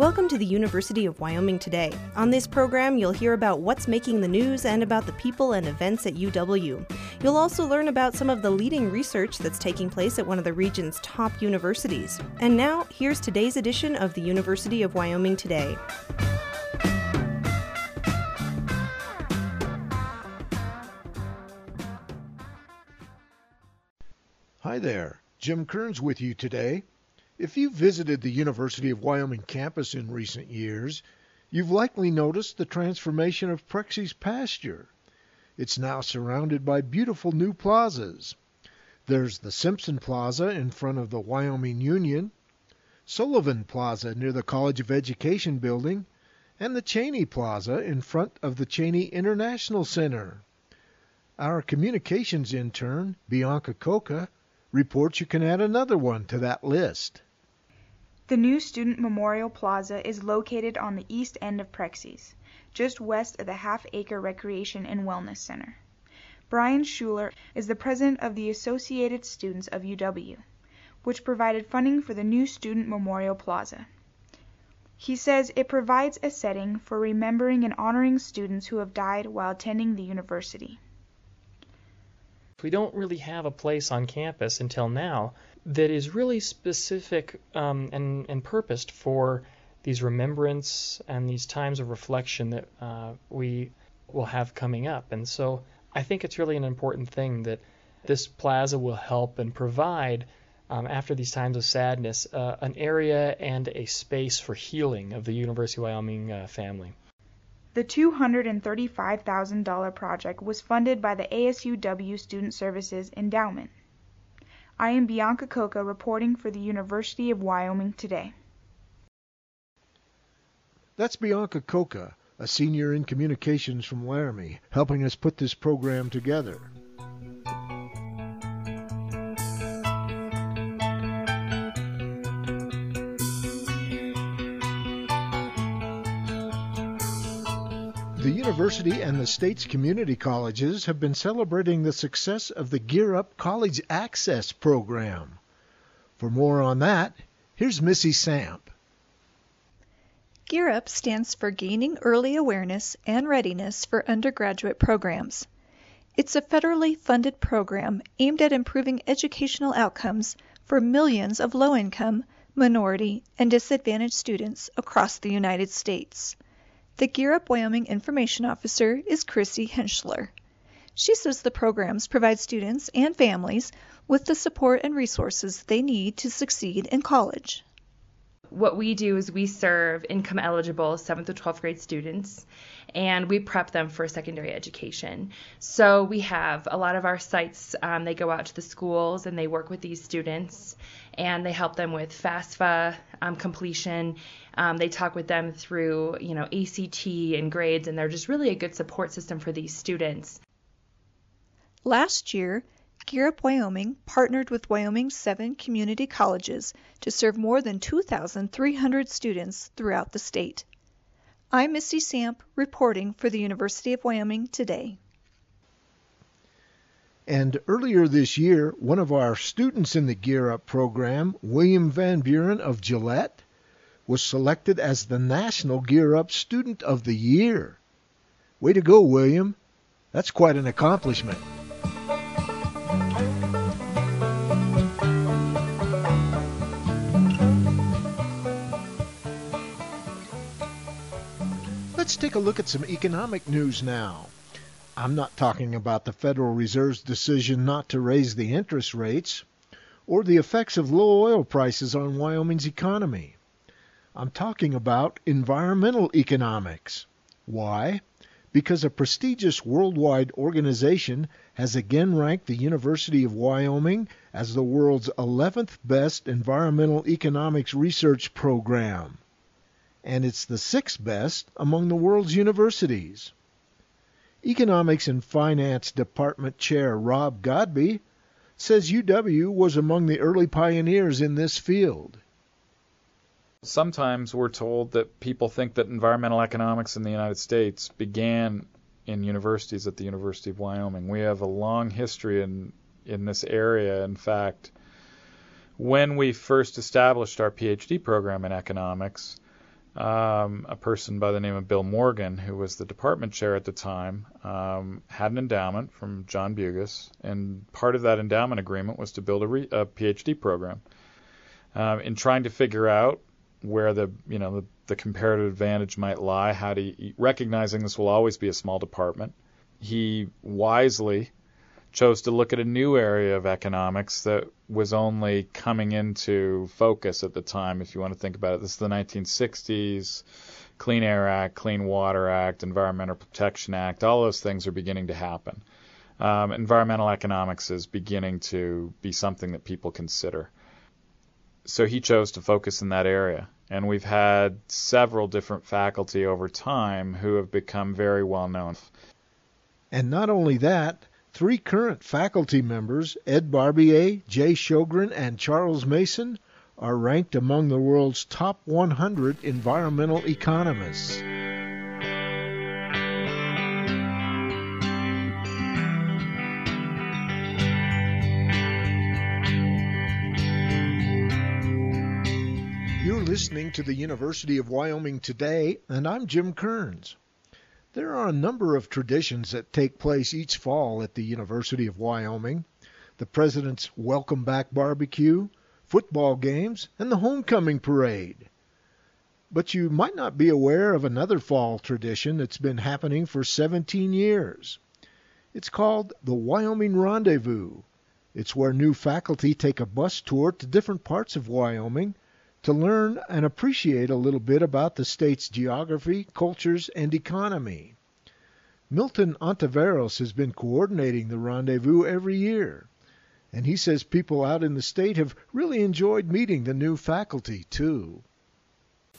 Welcome to the University of Wyoming Today. On this program, you'll hear about what's making the news and about the people and events at UW. You'll also learn about some of the leading research that's taking place at one of the region's top universities. And now, here's today's edition of the University of Wyoming Today. Hi there, Jim Kearns with you today. If you've visited the University of Wyoming campus in recent years, you've likely noticed the transformation of Prexy's pasture. It's now surrounded by beautiful new plazas. There's the Simpson Plaza in front of the Wyoming Union, Sullivan Plaza near the College of Education building, and the Cheney Plaza in front of the Cheney International Center. Our communications intern, Bianca Coca, reports you can add another one to that list. The new Student Memorial Plaza is located on the east end of Prexy's, just west of the Half Acre Recreation and Wellness Center. Brian Schuler is the president of the Associated Students of UW, which provided funding for the new Student Memorial Plaza. He says it provides a setting for remembering and honoring students who have died while attending the university. We don't really have a place on campus until now that is really specific um, and, and purposed for these remembrance and these times of reflection that uh, we will have coming up. And so I think it's really an important thing that this plaza will help and provide, um, after these times of sadness, uh, an area and a space for healing of the University of Wyoming uh, family. The $235,000 project was funded by the ASUW Student Services Endowment. I am Bianca Coca reporting for the University of Wyoming today. That's Bianca Coca, a senior in communications from Laramie, helping us put this program together. The university and the state's community colleges have been celebrating the success of the Gear Up College Access program. For more on that, here's Missy Samp. Gear Up stands for Gaining Early Awareness and Readiness for Undergraduate Programs. It's a federally funded program aimed at improving educational outcomes for millions of low income, minority, and disadvantaged students across the United States. The Gear Up Wyoming information officer is Chrissy Henschler. She says the programs provide students and families with the support and resources they need to succeed in college. What we do is we serve income eligible 7th to 12th grade students and we prep them for secondary education. So we have a lot of our sites, um, they go out to the schools and they work with these students and they help them with FAFSA um, completion. Um, they talk with them through, you know, ACT and grades, and they're just really a good support system for these students. Last year, Gear Up Wyoming partnered with Wyoming's seven community colleges to serve more than 2,300 students throughout the state. I'm Missy Samp reporting for the University of Wyoming today. And earlier this year, one of our students in the Gear Up program, William Van Buren of Gillette, was selected as the National Gear Up Student of the Year. Way to go, William. That's quite an accomplishment. Let's take a look at some economic news now. I'm not talking about the Federal Reserve's decision not to raise the interest rates or the effects of low oil prices on Wyoming's economy. I'm talking about environmental economics. Why? Because a prestigious worldwide organization has again ranked the University of Wyoming as the world's 11th best environmental economics research program. And it's the sixth best among the world's universities. Economics and Finance Department Chair Rob Godby says UW was among the early pioneers in this field. Sometimes we're told that people think that environmental economics in the United States began in universities at the University of Wyoming. We have a long history in in this area. In fact, when we first established our PhD program in economics, um, a person by the name of Bill Morgan, who was the department chair at the time, um, had an endowment from John Bugas, and part of that endowment agreement was to build a, re- a PhD program. Um, in trying to figure out where the you know the, the comparative advantage might lie, how to recognizing this will always be a small department, he wisely chose to look at a new area of economics that was only coming into focus at the time, if you want to think about it. This is the 1960s. Clean Air Act, Clean Water Act, Environmental Protection Act, all those things are beginning to happen. Um, environmental economics is beginning to be something that people consider. So he chose to focus in that area. And we've had several different faculty over time who have become very well known. And not only that, Three current faculty members, Ed Barbier, Jay Shogren, and Charles Mason, are ranked among the world's top 100 environmental economists. You're listening to the University of Wyoming Today, and I'm Jim Kearns. There are a number of traditions that take place each fall at the University of Wyoming. The President's Welcome Back Barbecue, football games, and the Homecoming Parade. But you might not be aware of another fall tradition that's been happening for 17 years. It's called the Wyoming Rendezvous. It's where new faculty take a bus tour to different parts of Wyoming to learn and appreciate a little bit about the state's geography, cultures, and economy. Milton Ontiveros has been coordinating the rendezvous every year, and he says people out in the state have really enjoyed meeting the new faculty, too.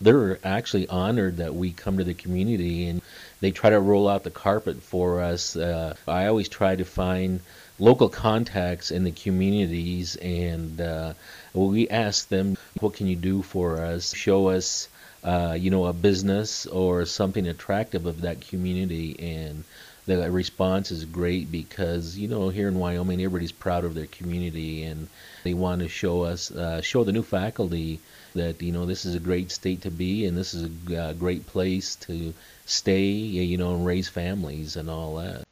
They're actually honored that we come to the community and they try to roll out the carpet for us. Uh, I always try to find local contacts in the communities and uh, we ask them, what can you do for us? Show us, uh, you know, a business or something attractive of that community. And the response is great because, you know, here in Wyoming, everybody's proud of their community and they want to show us, uh, show the new faculty that, you know, this is a great state to be and this is a great place to stay, you know, and raise families and all that.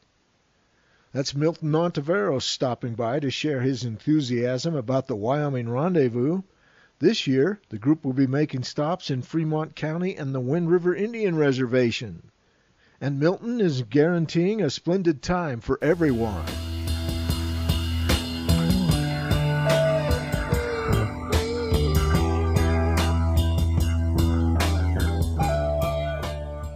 That's Milton Ontiveros stopping by to share his enthusiasm about the Wyoming Rendezvous. This year, the group will be making stops in Fremont County and the Wind River Indian Reservation. And Milton is guaranteeing a splendid time for everyone.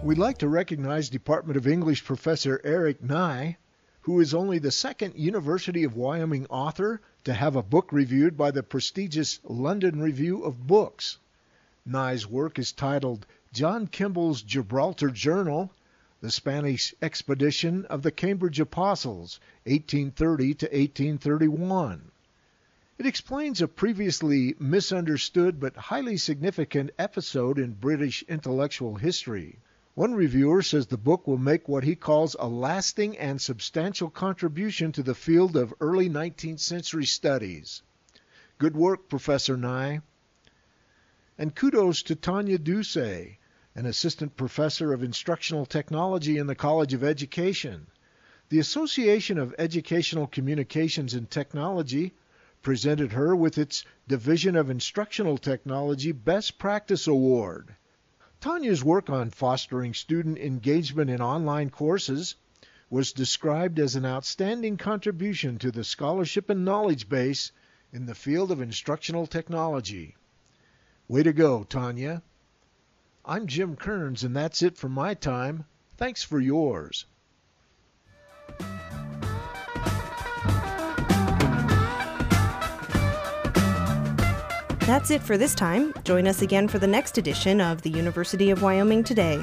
We'd like to recognize Department of English professor Eric Nye who is only the second University of Wyoming author to have a book reviewed by the prestigious London Review of Books. Nye's work is titled John Kemble's Gibraltar Journal, The Spanish Expedition of the Cambridge Apostles, 1830 to 1831. It explains a previously misunderstood but highly significant episode in British intellectual history. One reviewer says the book will make what he calls a lasting and substantial contribution to the field of early 19th century studies. Good work, Professor Nye. And kudos to Tanya Dousay, an assistant professor of instructional technology in the College of Education. The Association of Educational Communications and Technology presented her with its Division of Instructional Technology Best Practice Award. Tanya's work on fostering student engagement in online courses was described as an outstanding contribution to the scholarship and knowledge base in the field of instructional technology. Way to go, Tanya. I'm Jim Kearns, and that's it for my time. Thanks for yours. That's it for this time. Join us again for the next edition of the University of Wyoming Today.